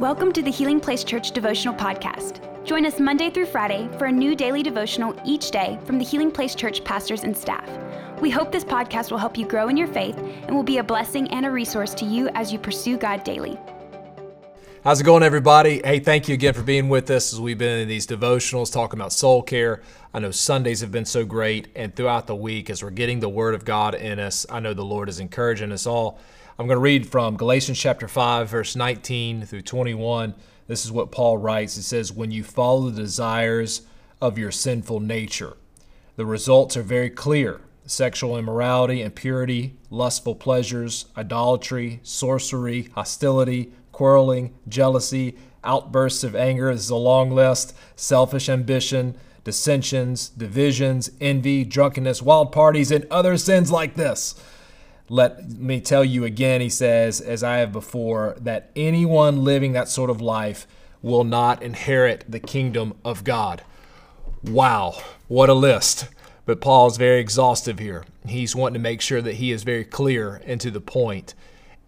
Welcome to the Healing Place Church Devotional Podcast. Join us Monday through Friday for a new daily devotional each day from the Healing Place Church pastors and staff. We hope this podcast will help you grow in your faith and will be a blessing and a resource to you as you pursue God daily. How's it going, everybody? Hey, thank you again for being with us as we've been in these devotionals talking about soul care. I know Sundays have been so great, and throughout the week, as we're getting the Word of God in us, I know the Lord is encouraging us all. I'm going to read from Galatians chapter 5, verse 19 through 21. This is what Paul writes. It says, When you follow the desires of your sinful nature, the results are very clear sexual immorality, impurity, lustful pleasures, idolatry, sorcery, hostility, quarreling, jealousy, outbursts of anger. This is a long list. Selfish ambition, dissensions, divisions, envy, drunkenness, wild parties, and other sins like this let me tell you again, he says, as I have before, that anyone living that sort of life will not inherit the kingdom of God. Wow, what a list. But Paul is very exhaustive here. He's wanting to make sure that he is very clear and to the point.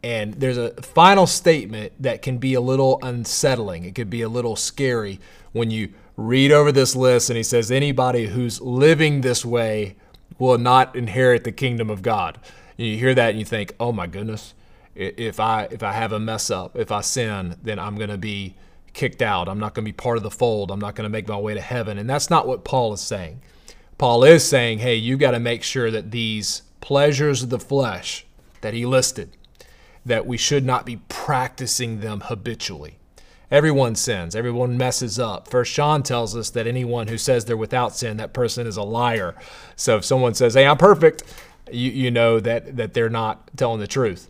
And there's a final statement that can be a little unsettling. It could be a little scary when you read over this list and he says, anybody who's living this way will not inherit the kingdom of God you hear that and you think, oh my goodness, if I if I have a mess up, if I sin, then I'm going to be kicked out. I'm not going to be part of the fold. I'm not going to make my way to heaven. And that's not what Paul is saying. Paul is saying, hey, you got to make sure that these pleasures of the flesh that he listed, that we should not be practicing them habitually. Everyone sins. Everyone messes up. First John tells us that anyone who says they're without sin, that person is a liar. So if someone says, "Hey, I'm perfect," you, you know that, that they're not telling the truth.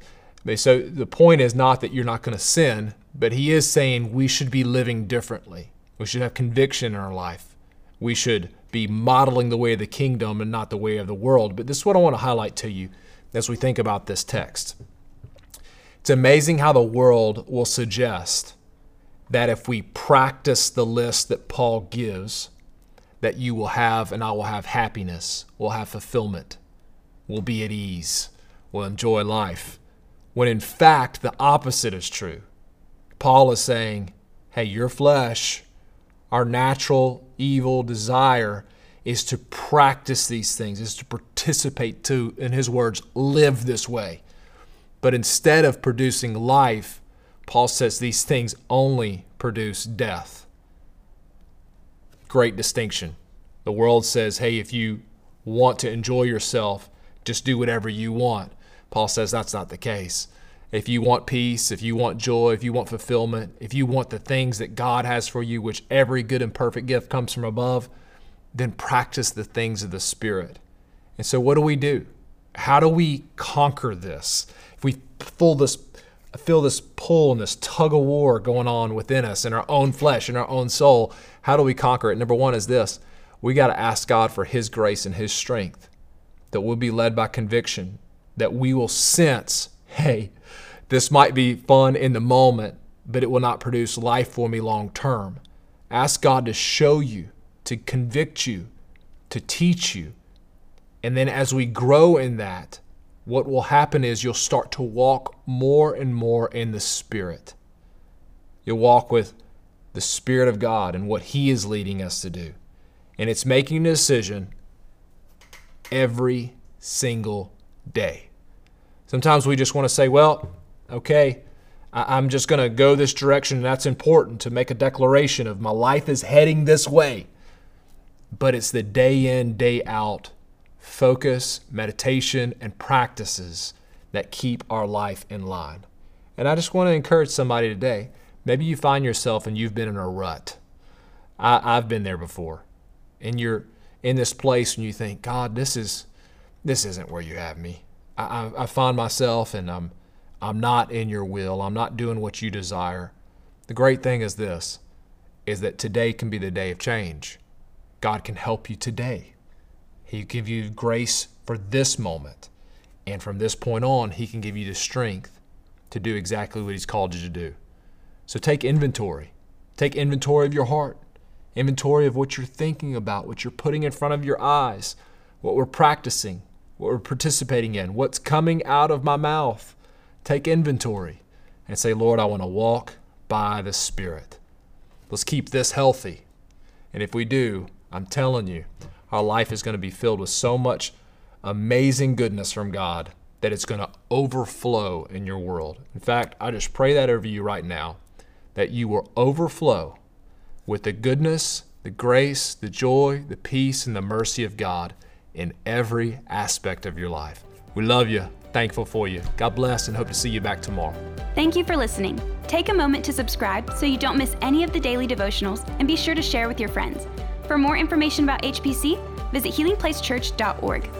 So the point is not that you're not going to sin, but he is saying we should be living differently. We should have conviction in our life. We should be modeling the way of the kingdom and not the way of the world. But this is what I want to highlight to you as we think about this text. It's amazing how the world will suggest that if we practice the list that Paul gives, that you will have and I will have happiness, will have fulfillment will be at ease, will enjoy life. When in fact, the opposite is true. Paul is saying, hey, your flesh, our natural evil desire is to practice these things, is to participate to, in his words, live this way. But instead of producing life, Paul says these things only produce death. Great distinction. The world says, hey, if you want to enjoy yourself, just do whatever you want. Paul says that's not the case. If you want peace, if you want joy, if you want fulfillment, if you want the things that God has for you, which every good and perfect gift comes from above, then practice the things of the Spirit. And so, what do we do? How do we conquer this? If we feel this, feel this pull and this tug of war going on within us in our own flesh, in our own soul, how do we conquer it? Number one is this we got to ask God for His grace and His strength that we'll be led by conviction, that we will sense, hey, this might be fun in the moment, but it will not produce life for me long term. Ask God to show you, to convict you, to teach you. And then as we grow in that, what will happen is you'll start to walk more and more in the Spirit. You'll walk with the Spirit of God and what He is leading us to do. And it's making a decision every single day. Sometimes we just want to say, well, okay, I'm just going to go this direction, and that's important to make a declaration of my life is heading this way. But it's the day in, day out focus, meditation, and practices that keep our life in line. And I just want to encourage somebody today. Maybe you find yourself and you've been in a rut. I, have been there before. And you're in this place and you think, God, this is this isn't where you have me. I, I, I find myself and I'm I'm not in your will. I'm not doing what you desire. The great thing is this is that today can be the day of change. God can help you today. He give you grace for this moment. And from this point on, he can give you the strength to do exactly what he's called you to do. So take inventory. Take inventory of your heart inventory of what you're thinking about, what you're putting in front of your eyes, what we're practicing, what we're participating in, what's coming out of my mouth. Take inventory and say, Lord, I want to walk by the Spirit. Let's keep this healthy. And if we do, I'm telling you, our life is going to be filled with so much amazing goodness from God that it's going to overflow in your world. In fact, I just pray that over you right now that you will overflow with the goodness, the grace, the joy, the peace, and the mercy of God in every aspect of your life. We love you, thankful for you. God bless, and hope to see you back tomorrow. Thank you for listening. Take a moment to subscribe so you don't miss any of the daily devotionals and be sure to share with your friends. For more information about HPC, visit healingplacechurch.org.